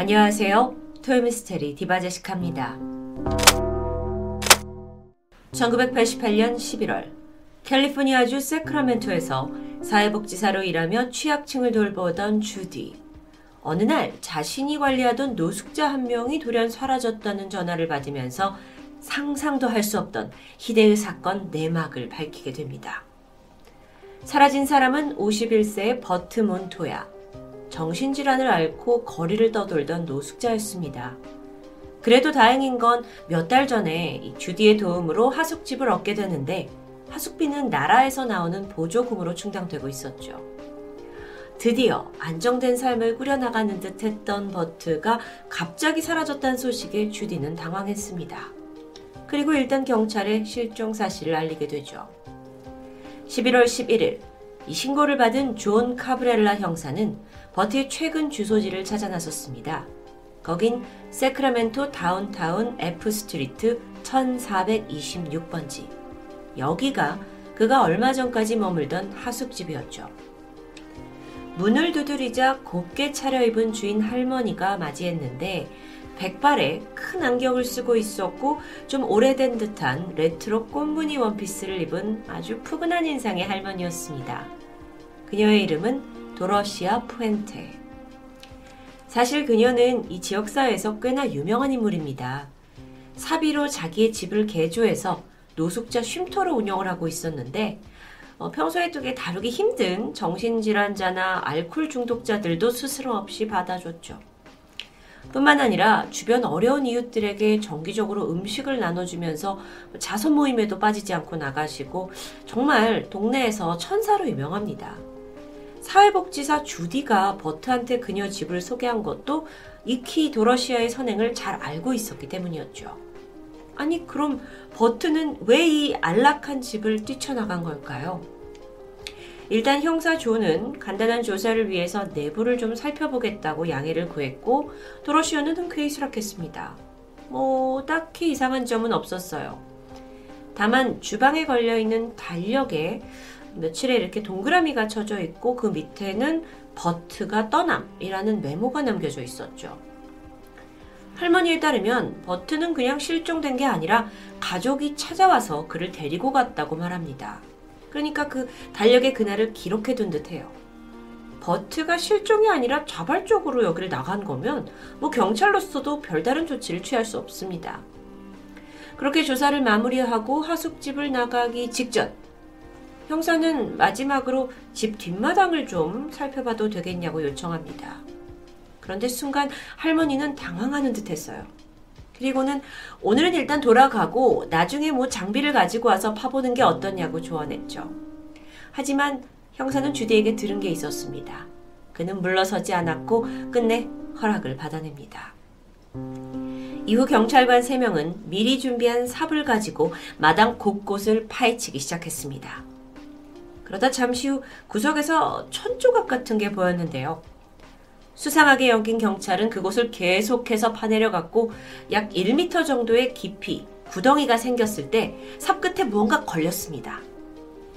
안녕하세요. 토요미스테리 디바제시카입니다. 1988년 11월 캘리포니아주 세크라멘토에서 사회복지사로 일하며 취약층을 돌보던 주디. 어느 날 자신이 관리하던 노숙자 한 명이 돌연 사라졌다는 전화를 받으면서 상상도 할 수 없던 희대의 사건 내막을 밝히게 됩니다. 사라진 사람은 51세의 버트 몬토야. 정신질환을 앓고 거리를 떠돌던 노숙자였습니다. 그래도 다행인 건 몇 달 전에 주디의 도움으로 하숙집을 얻게 되는데 하숙비는 나라에서 나오는 보조금으로 충당되고 있었죠. 드디어 안정된 삶을 꾸려나가는 듯 했던 버트가 갑자기 사라졌다는 소식에 주디는 당황했습니다. 그리고 일단 경찰에 실종 사실을 알리게 되죠. 11월 11일 이 신고를 받은 존 카브렐라 형사는 버트의 최근 주소지를 찾아 나섰습니다. 거긴 세크라멘토 다운타운 F 스트리트 1426번지. 여기가 그가 얼마 전까지 머물던 하숙집이었죠. 문을 두드리자 곱게 차려입은 주인 할머니가 맞이했는데 백발에 큰 안경을 쓰고 있었고 좀 오래된 듯한 레트로 꽃무늬 원피스를 입은 아주 푸근한 인상의 할머니였습니다. 그녀의 이름은 도러시아 푸엔테. 사실 그녀는 이 지역사회에서 꽤나 유명한 인물입니다. 사비로 자기의 집을 개조해서 노숙자 쉼터로 운영을 하고 있었는데 어, 평소에 되게 다루기 힘든 정신질환자나 알코올 중독자들도 스스럼 없이 받아줬죠. 뿐만 아니라 주변 어려운 이웃들에게 정기적으로 음식을 나눠주면서 자선 모임에도 빠지지 않고 나가시고 정말 동네에서 천사로 유명합니다. 사회복지사 주디가 버트한테 그녀 집을 소개한 것도 이키 도러시아의 선행을 잘 알고 있었기 때문이었죠. 아니, 그럼 버트는 왜 이 안락한 집을 뛰쳐나간 걸까요? 일단 형사 조는 간단한 조사를 위해서 내부를 좀 살펴보겠다고 양해를 구했고 도로시오는 흔쾌히 수락했습니다. 뭐 딱히 이상한 점은 없었어요. 다만 주방에 걸려있는 달력에 며칠에 이렇게 동그라미가 쳐져 있고 그 밑에는 버트가 떠남이라는 메모가 남겨져 있었죠. 할머니에 따르면 버트는 그냥 실종된 게 아니라 가족이 찾아와서 그를 데리고 갔다고 말합니다. 그러니까 그 달력에 그날을 기록해 둔 듯해요. 버트가 실종이 아니라 자발적으로 여기를 나간 거면 뭐 경찰로서도 별다른 조치를 취할 수 없습니다. 그렇게 조사를 마무리하고 하숙집을 나가기 직전 형사는 마지막으로 집 뒷마당을 좀 살펴봐도 되겠냐고 요청합니다. 그런데 순간 할머니는 당황하는 듯 했어요. 그리고는 오늘은 일단 돌아가고 나중에 뭐 장비를 가지고 와서 파보는 게 어떠냐고 조언했죠. 하지만 형사는 주디에게 들은 게 있었습니다. 그는 물러서지 않았고 끝내 허락을 받아냅니다. 이후 경찰관 3명은 미리 준비한 삽을 가지고 마당 곳곳을 파헤치기 시작했습니다. 그러다 잠시 후 구석에서 천 조각 같은 게 보였는데요. 수상하게 여긴 경찰은 그곳을 계속해서 파내려갔고 약 1m 정도의 깊이 구덩이가 생겼을 때 삽 끝에 무언가 걸렸습니다.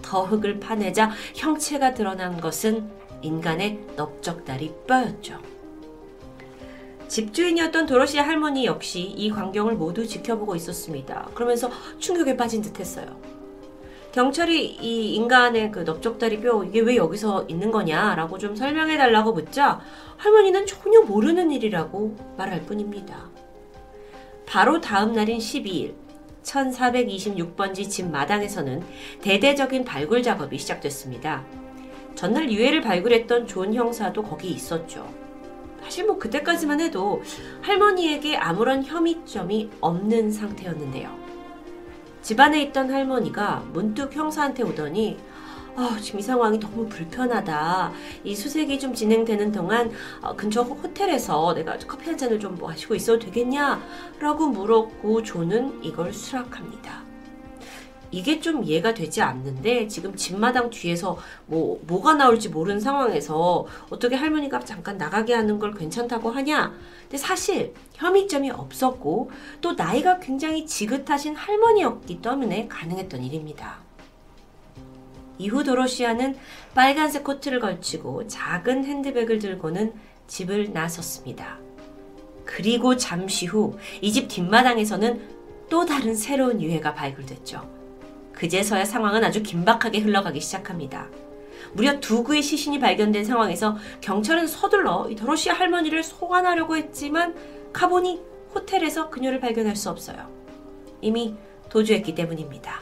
더 흙을 파내자 형체가 드러난 것은 인간의 넓적다리 뼈였죠. 집주인이었던 도로시 할머니 역시 이 광경을 모두 지켜보고 있었습니다. 그러면서 충격에 빠진 듯 했어요. 경찰이 이 인간의 그 넓적다리 뼈 이게 왜 여기서 있는 거냐라고 좀 설명해 달라고 묻자 할머니는 전혀 모르는 일이라고 말할 뿐입니다. 바로 다음 날인 12일 1426번지 집 마당에서는 대대적인 발굴 작업이 시작됐습니다. 전날 유해를 발굴했던 존 형사도 거기 있었죠. 사실 뭐 그때까지만 해도 할머니에게 아무런 혐의점이 없는 상태였는데요. 집안에 있던 할머니가 문득 형사한테 오더니 아, 지금 이 상황이 너무 불편하다. 이 수색이 좀 진행되는 동안 어, 근처 호텔에서 내가 커피 한 잔을 좀 마시고 있어도 되겠냐? 라고 물었고 조는 이걸 수락합니다. 이게 좀 이해가 되지 않는데 지금 집마당 뒤에서 뭐 뭐가 나올지 모르는 상황에서 어떻게 할머니가 잠깐 나가게 하는 걸 괜찮다고 하냐? 근데 사실 혐의점이 없었고 또 나이가 굉장히 지긋하신 할머니였기 때문에 가능했던 일입니다. 이후 도로시아는 빨간색 코트를 걸치고 작은 핸드백을 들고는 집을 나섰습니다. 그리고 잠시 후 이 집 뒷마당에서는 또 다른 새로운 유해가 발굴됐죠. 그제서야 상황은 아주 긴박하게 흘러가기 시작합니다. 무려 두 구의 시신이 발견된 상황에서 경찰은 서둘러 도로시아 할머니를 소환하려고 했지만 가보니 호텔에서 그녀를 발견할 수 없어요. 이미 도주했기 때문입니다.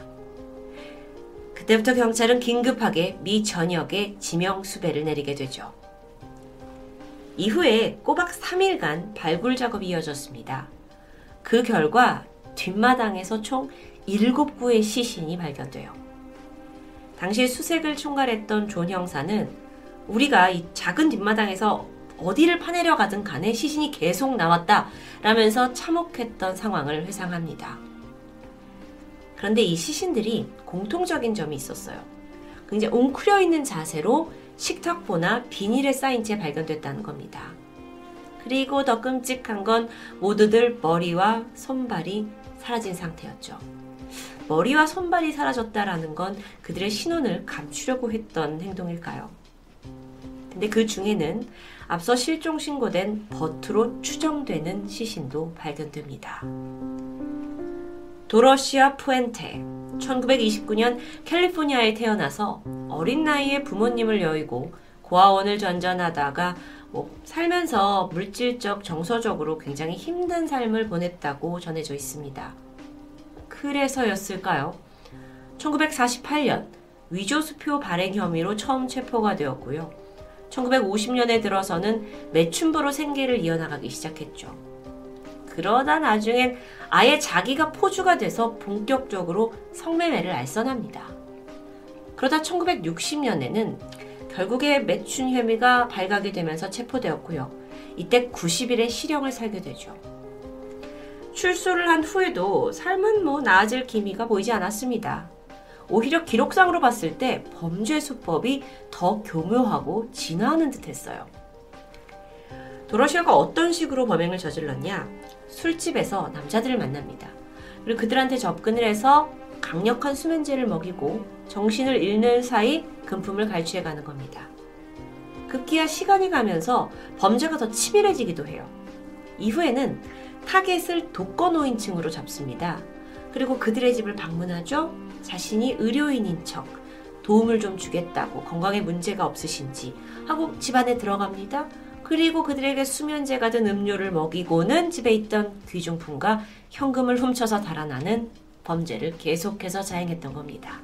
그때부터 경찰은 긴급하게 미 전역에 지명 수배를 내리게 되죠. 이후에 꼬박 3일간 발굴 작업이 이어졌습니다. 그 결과 뒷마당에서 총 7구의 시신이 발견돼요. 당시 수색을 총괄했던 존 형사는 우리가 이 작은 뒷마당에서 어디를 파내려 가든 간에 시신이 계속 나왔다 라면서 참혹했던 상황을 회상합니다. 그런데 이 시신들이 공통적인 점이 있었어요. 굉장히 웅크려 있는 자세로 식탁보나 비닐에 쌓인 채 발견됐다는 겁니다. 그리고 더 끔찍한 건 모두들 머리와 손발이 사라진 상태였죠. 머리와 손발이 사라졌다라는 건 그들의 신원을 감추려고 했던 행동일까요? 근데 그 중에는 앞서 실종 신고된 버트로 추정되는 시신도 발견됩니다. 도러시아 푸엔테 1929년 캘리포니아에 태어나서 어린 나이에 부모님을 여의고 고아원을 전전하다가 뭐 살면서 물질적, 정서적으로 굉장히 힘든 삶을 보냈다고 전해져 있습니다. 그래서였을까요? 1948년 위조수표 발행 혐의로 처음 체포가 되었고요. 1950년에 들어서는 매춘부로 생계를 이어나가기 시작했죠. 그러다 나중엔 아예 자기가 포주가 돼서 본격적으로 성매매를 알선합니다. 그러다 1960년에는 결국에 매춘 혐의가 발각이 되면서 체포되었고요. 이때 90일의 실형을 살게 되죠. 출소를 한 후에도 삶은 뭐 나아질 기미가 보이지 않았습니다. 오히려 기록상으로 봤을 때 범죄 수법이 더 교묘하고 진화하는 듯 했어요. 도러시아가 어떤 식으로 범행을 저질렀냐? 술집에서 남자들을 만납니다. 그리고 그들한테 접근을 해서 강력한 수면제를 먹이고 정신을 잃는 사이 금품을 갈취해 가는 겁니다. 급기야 시간이 가면서 범죄가 더 치밀해지기도 해요. 이후에는 타겟을 독거노인층으로 잡습니다. 그리고 그들의 집을 방문하죠. 자신이 의료인인 척 도움을 좀 주겠다고 건강에 문제가 없으신지 하고 집안에 들어갑니다. 그리고 그들에게 수면제가 든 음료를 먹이고는 집에 있던 귀중품과 현금을 훔쳐서 달아나는 범죄를 계속해서 자행했던 겁니다.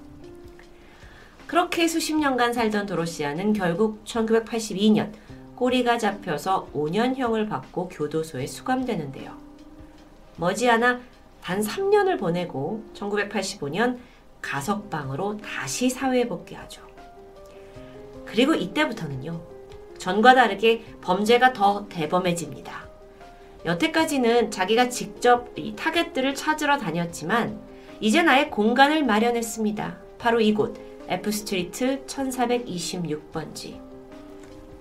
그렇게 수십 년간 살던 도로시아는 결국 1982년 꼬리가 잡혀서 5년형을 받고 교도소에 수감되는데요. 머지않아 단 3년을 보내고 1985년 가석방으로 다시 사회에 복귀하죠. 그리고 이때부터는요, 전과 다르게 범죄가 더 대범해집니다. 여태까지는 자기가 직접 이 타겟들을 찾으러 다녔지만, 이제 나의 공간을 마련했습니다. 바로 이곳, F스트리트 1426번지.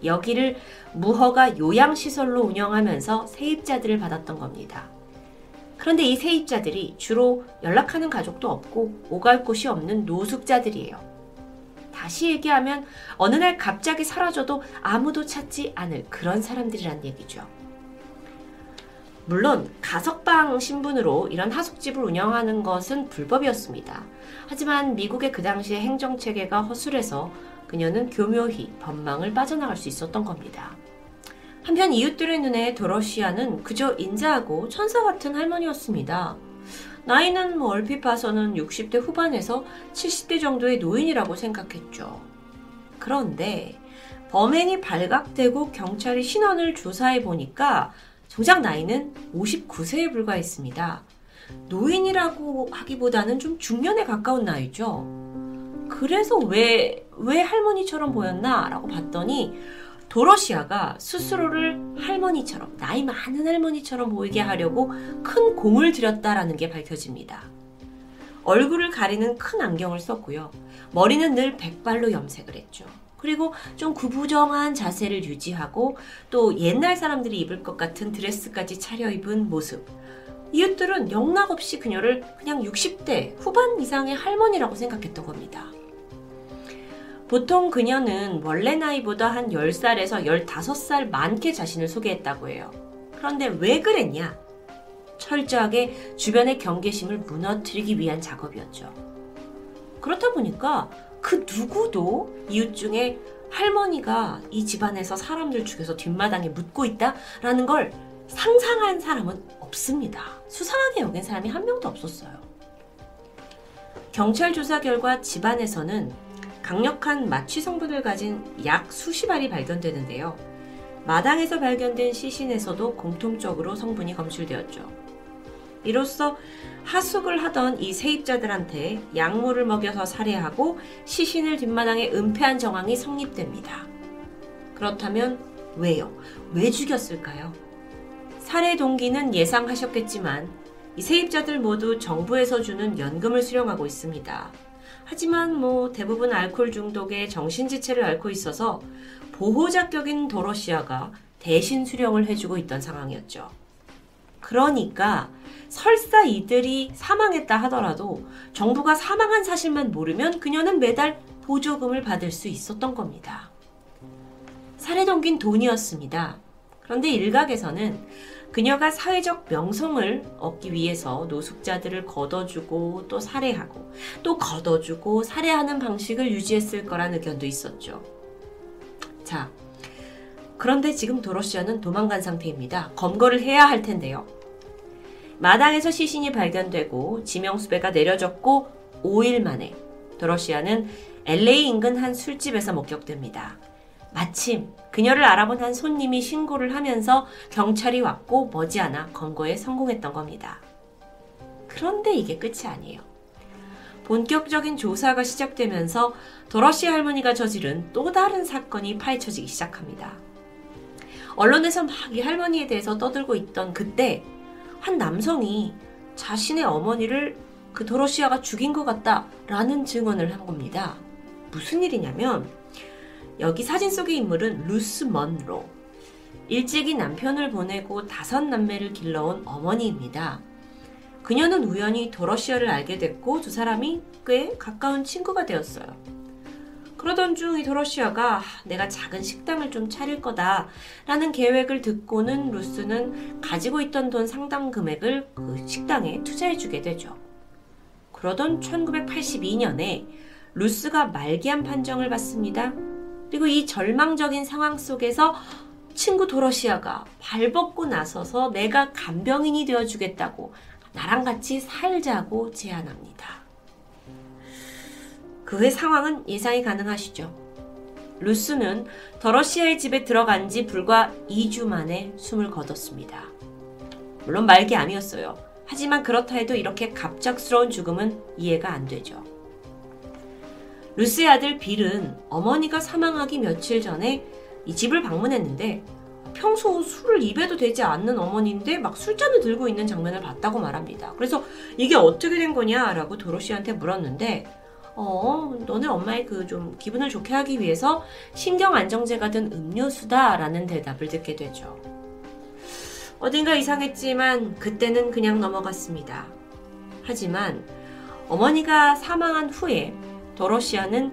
여기를 무허가 요양시설로 운영하면서 세입자들을 받았던 겁니다. 그런데 이 세입자들이 주로 연락하는 가족도 없고 오갈 곳이 없는 노숙자들이에요. 다시 얘기하면 어느 날 갑자기 사라져도 아무도 찾지 않을 그런 사람들이란 얘기죠. 물론 가석방 신분으로 이런 하숙집을 운영하는 것은 불법이었습니다. 하지만 미국의 그 당시의 행정 체계가 허술해서 그녀는 교묘히 법망을 빠져나갈 수 있었던 겁니다. 한편 이웃들의 눈에 도러시아는 그저 인자하고 천사 같은 할머니였습니다. 나이는 뭐 얼핏 봐서는 60대 후반에서 70대 정도의 노인이라고 생각했죠. 그런데 범행이 발각되고 경찰이 신원을 조사해 보니까 정작 나이는 59세에 불과했습니다. 노인이라고 하기보다는 좀 중년에 가까운 나이죠. 그래서 왜, 왜 할머니처럼 보였나? 라고 봤더니 도러시아가 스스로를 할머니처럼, 나이 많은 할머니처럼 보이게 하려고 큰 공을 들였다라는 게 밝혀집니다. 얼굴을 가리는 큰 안경을 썼고요. 머리는 늘 백발로 염색을 했죠. 그리고 좀 구부정한 자세를 유지하고 또 옛날 사람들이 입을 것 같은 드레스까지 차려입은 모습. 이웃들은 영락없이 그녀를 그냥 60대 후반 이상의 할머니라고 생각했던 겁니다. 보통 그녀는 원래 나이보다 한 10살에서 15살 많게 자신을 소개했다고 해요. 그런데 왜 그랬냐? 철저하게 주변의 경계심을 무너뜨리기 위한 작업이었죠. 그렇다 보니까 그 누구도 이웃 중에 할머니가 이 집안에서 사람들 죽여서 뒷마당에 묻고 있다라는 걸 상상한 사람은 없습니다. 수상하게 여긴 사람이 한 명도 없었어요. 경찰 조사 결과 집안에서는 강력한 마취 성분을 가진 약 수십 알이 발견되는데요. 마당에서 발견된 시신에서도 공통적으로 성분이 검출되었죠. 이로써 하숙을 하던 이 세입자들한테 약물을 먹여서 살해하고 시신을 뒷마당에 은폐한 정황이 성립됩니다. 그렇다면 왜요? 왜 죽였을까요? 살해 동기는 예상하셨겠지만 이 세입자들 모두 정부에서 주는 연금을 수령하고 있습니다. 하지만 뭐 대부분 알코올 중독에 정신지체를 앓고 있어서 보호자격인 도러시아가 대신 수령을 해주고 있던 상황이었죠. 그러니까 설사 이들이 사망했다 하더라도 정부가 사망한 사실만 모르면 그녀는 매달 보조금을 받을 수 있었던 겁니다. 살해 동긴 돈이었습니다. 그런데 일각에서는 그녀가 사회적 명성을 얻기 위해서 노숙자들을 걷어주고 또 살해하고 또 걷어주고 살해하는 방식을 유지했을 거란 의견도 있었죠. 자, 그런데 지금 도로시아는 도망간 상태입니다. 검거를 해야 할 텐데요. 마당에서 시신이 발견되고 지명수배가 내려졌고 5일 만에 도로시아는 LA 인근 한 술집에서 목격됩니다. 마침 그녀를 알아본 한 손님이 신고를 하면서 경찰이 왔고 머지않아 검거에 성공했던 겁니다. 그런데 이게 끝이 아니에요. 본격적인 조사가 시작되면서 도러시 할머니가 저지른 또 다른 사건이 파헤쳐지기 시작합니다. 언론에서 막 이 할머니에 대해서 떠들고 있던 그때 한 남성이 자신의 어머니를 그 도러시아가 죽인 것 같다라는 증언을 한 겁니다. 무슨 일이냐면 여기 사진 속의 인물은 루스 먼로. 일찍이 남편을 보내고 다섯 남매를 길러온 어머니입니다. 그녀는 우연히 도러시아를 알게 됐고 두 사람이 꽤 가까운 친구가 되었어요. 그러던 중 이 도러시아가 내가 작은 식당을 좀 차릴 거다 라는 계획을 듣고는 루스는 가지고 있던 돈 상당 금액을 그 식당에 투자해 주게 되죠. 그러던 1982년에 루스가 말기암 판정을 받습니다. 그리고 이 절망적인 상황 속에서 친구 도러시아가 발벗고 나서서 내가 간병인이 되어주겠다고 나랑 같이 살자고 제안합니다. 그의 상황은 예상이 가능하시죠. 루스는 더러시아의 집에 들어간 지 불과 2주 만에 숨을 거뒀습니다. 물론 말기 암이었어요. 하지만 그렇다 해도 이렇게 갑작스러운 죽음은 이해가 안 되죠. 루스의 아들 빌은 어머니가 사망하기 며칠 전에 이 집을 방문했는데 평소 술을 입에도 되지 않는 어머니인데 막 술잔을 들고 있는 장면을 봤다고 말합니다. 그래서 이게 어떻게 된 거냐라고 도로시한테 물었는데 어, 너네 엄마의 그 좀 기분을 좋게 하기 위해서 신경 안정제가 든 음료수다라는 대답을 듣게 되죠. 어딘가 이상했지만 그때는 그냥 넘어갔습니다. 하지만 어머니가 사망한 후에 도로시아는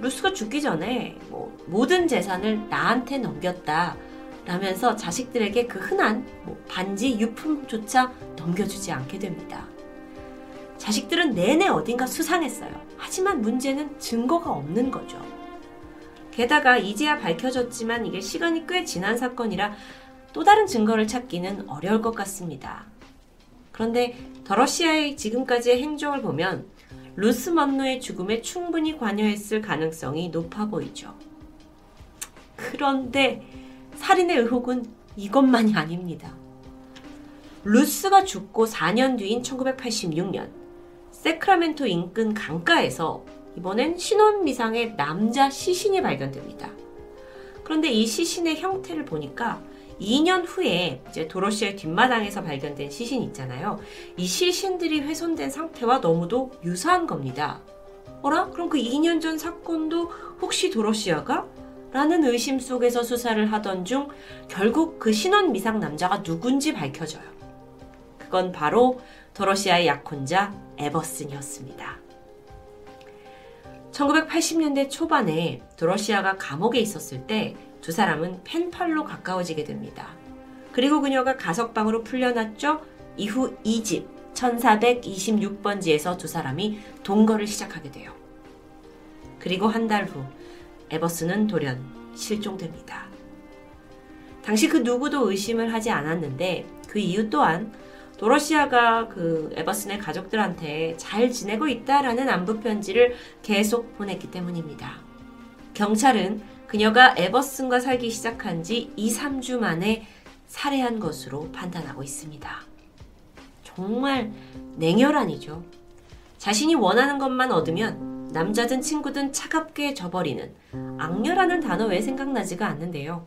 루스가 죽기 전에 뭐 모든 재산을 나한테 넘겼다. 라면서 자식들에게 그 흔한 뭐 반지 유품조차 넘겨주지 않게 됩니다. 자식들은 내내 어딘가 수상했어요. 하지만 문제는 증거가 없는 거죠. 게다가 이제야 밝혀졌지만 이게 시간이 꽤 지난 사건이라 또 다른 증거를 찾기는 어려울 것 같습니다. 그런데 더러시아의 지금까지의 행적을 보면 루스 먼노의 죽음에 충분히 관여했을 가능성이 높아 보이죠. 그런데 살인의 의혹은 이것만이 아닙니다. 루스가 죽고 4년 뒤인 1986년 세크라멘토 인근 강가에서 이번엔 신원 미상의 남자 시신이 발견됩니다. 그런데 이 시신의 형태를 보니까 2년 후에 이제 도로시의 뒷마당에서 발견된 시신 있잖아요. 이 시신들이 훼손된 상태와 너무도 유사한 겁니다. 어라? 그럼 그 2년 전 사건도 혹시 도로시아가? 라는 의심 속에서 수사를 하던 중 결국 그 신원 미상 남자가 누군지 밝혀져요. 그건 바로 도로시아의 약혼자 에버슨이었습니다. 1980년대 초반에 도로시아가 감옥에 있었을 때 두 사람은 펜팔로 가까워지게 됩니다. 그리고 그녀가 가석방으로 풀려났죠. 이후 2집 1426번지에서 두 사람이 동거를 시작하게 돼요. 그리고 한 달 후 에버스는 돌연 실종됩니다. 당시 그 누구도 의심을 하지 않았는데 그 이유 또한 도러시아가 그 에버슨의 가족들한테 잘 지내고 있다라는 안부 편지를 계속 보냈기 때문입니다. 경찰은 그녀가 에버슨과 살기 시작한 지 2, 3주 만에 살해한 것으로 판단하고 있습니다. 정말 냉혈한이죠. 자신이 원하는 것만 얻으면 남자든 친구든 차갑게 져버리는 악녀라는 단어 왜 생각나지가 않는데요.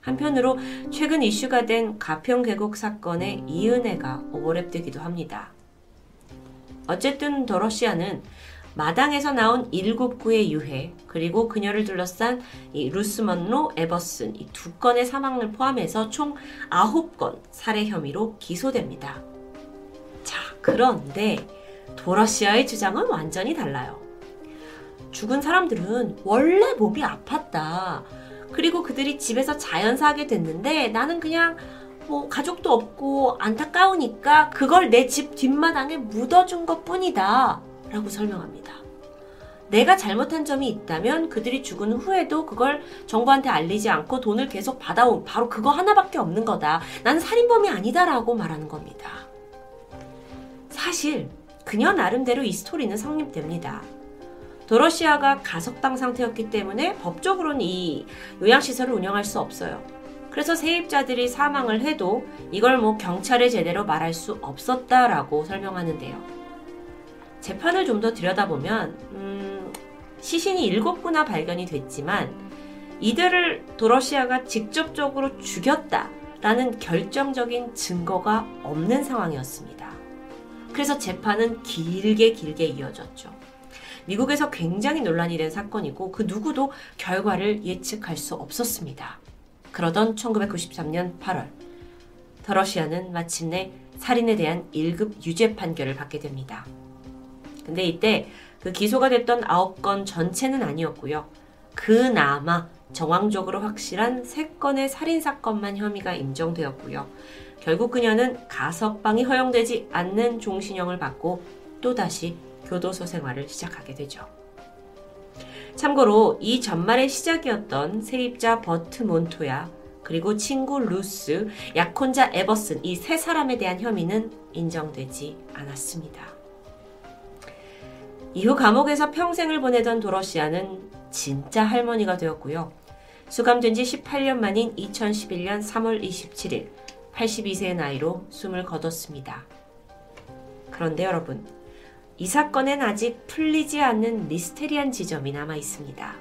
한편으로 최근 이슈가 된 가평 계곡 사건의 이은혜가 오버랩되기도 합니다. 어쨌든 더러시아는 마당에서 나온 일곱 구의 유해 그리고 그녀를 둘러싼 이 루스 먼로 에버슨 이 두 건의 사망을 포함해서 총 아홉 건 살해 혐의로 기소됩니다. 자, 그런데 도러시아의 주장은 완전히 달라요. 죽은 사람들은 원래 몸이 아팠다. 그리고 그들이 집에서 자연사하게 됐는데 나는 그냥 뭐 가족도 없고 안타까우니까 그걸 내 집 뒷마당에 묻어준 것 뿐이다. 라고 설명합니다. 내가 잘못한 점이 있다면 그들이 죽은 후에도 그걸 정부한테 알리지 않고 돈을 계속 받아온 바로 그거 하나밖에 없는 거다. 나는 살인범이 아니다라고 말하는 겁니다. 사실 그녀 나름대로 이 스토리는 성립됩니다. 도러시아가 가석방 상태였기 때문에 법적으로는 이 요양시설을 운영할 수 없어요. 그래서 세입자들이 사망을 해도 이걸 뭐 경찰에 제대로 말할 수 없었다라고 설명하는데요. 재판을 좀 더 들여다보면 음, 시신이 일곱 구나 발견이 됐지만 이들을 도러시아가 직접적으로 죽였다라는 결정적인 증거가 없는 상황이었습니다. 그래서 재판은 길게 길게 이어졌죠. 미국에서 굉장히 논란이 된 사건이고 그 누구도 결과를 예측할 수 없었습니다. 그러던 1993년 8월, 더러시아는 마침내 살인에 대한 1급 유죄 판결을 받게 됩니다. 근데 이때 그 기소가 됐던 9건 전체는 아니었고요. 그나마 정황적으로 확실한 3건의 살인사건만 혐의가 인정되었고요. 결국 그녀는 가석방이 허용되지 않는 종신형을 받고 또다시 교도소 생활을 시작하게 되죠. 참고로 이 전말의 시작이었던 세입자 버트 몬토야 그리고 친구 루스, 약혼자 에버슨 이 세 사람에 대한 혐의는 인정되지 않았습니다. 이후 감옥에서 평생을 보내던 도러시아는 진짜 할머니가 되었고요. 수감된 지 18년 만인 2011년 3월 27일 82세의 나이로 숨을 거뒀습니다. 그런데 여러분, 이 사건엔 아직 풀리지 않는 미스테리한 지점이 남아 있습니다.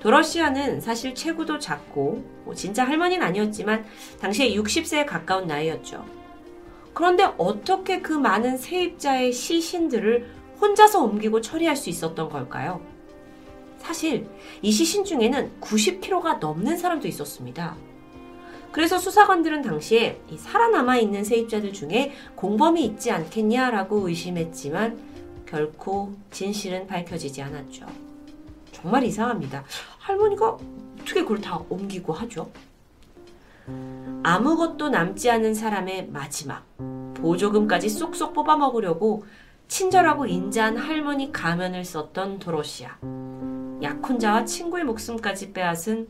도러시아는 사실 체구도 작고 뭐 진짜 할머니는 아니었지만 당시에 60세에 가까운 나이였죠. 그런데 어떻게 그 많은 세입자의 시신들을 혼자서 옮기고 처리할 수 있었던 걸까요? 사실 이 시신 중에는 90kg가 넘는 사람도 있었습니다. 그래서 수사관들은 당시에 살아남아 있는 세입자들 중에 공범이 있지 않겠냐라고 의심했지만 결코 진실은 밝혀지지 않았죠. 정말 이상합니다. 할머니가 어떻게 그걸 다 옮기고 하죠? 아무것도 남지 않은 사람의 마지막 보조금까지 쏙쏙 뽑아먹으려고 친절하고 인자한 할머니 가면을 썼던 도로시아. 약혼자와 친구의 목숨까지 빼앗은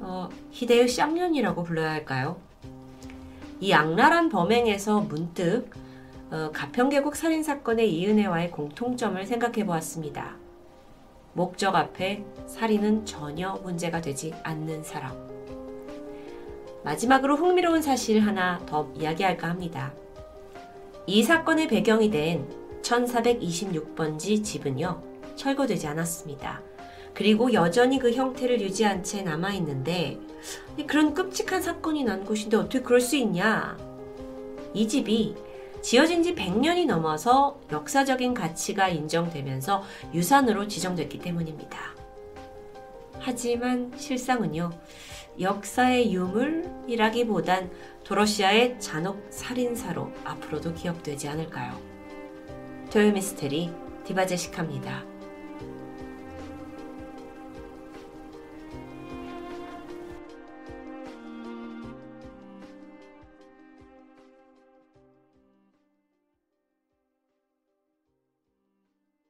어, 희대의 쌍년이라고 불러야 할까요? 이 악랄한 범행에서 문득 어, 가평계곡 살인사건의 이은혜와의 공통점을 생각해 보았습니다. 목적 앞에 살인은 전혀 문제가 되지 않는 사람. 마지막으로 흥미로운 사실 하나 더 이야기할까 합니다. 이 사건의 배경이 된 1426번지 집은요, 철거되지 않았습니다. 그리고 여전히 그 형태를 유지한 채 남아있는데, 그런 끔찍한 사건이 난 곳인데 어떻게 그럴 수 있냐? 이 집이 지어진 지 100년이 넘어서 역사적인 가치가 인정되면서 유산으로 지정됐기 때문입니다. 하지만 실상은요, 역사의 유물이라기보단 도러시아의 잔혹 살인사로 앞으로도 기억되지 않을까요? 토요 미스테리 디바제식합니다.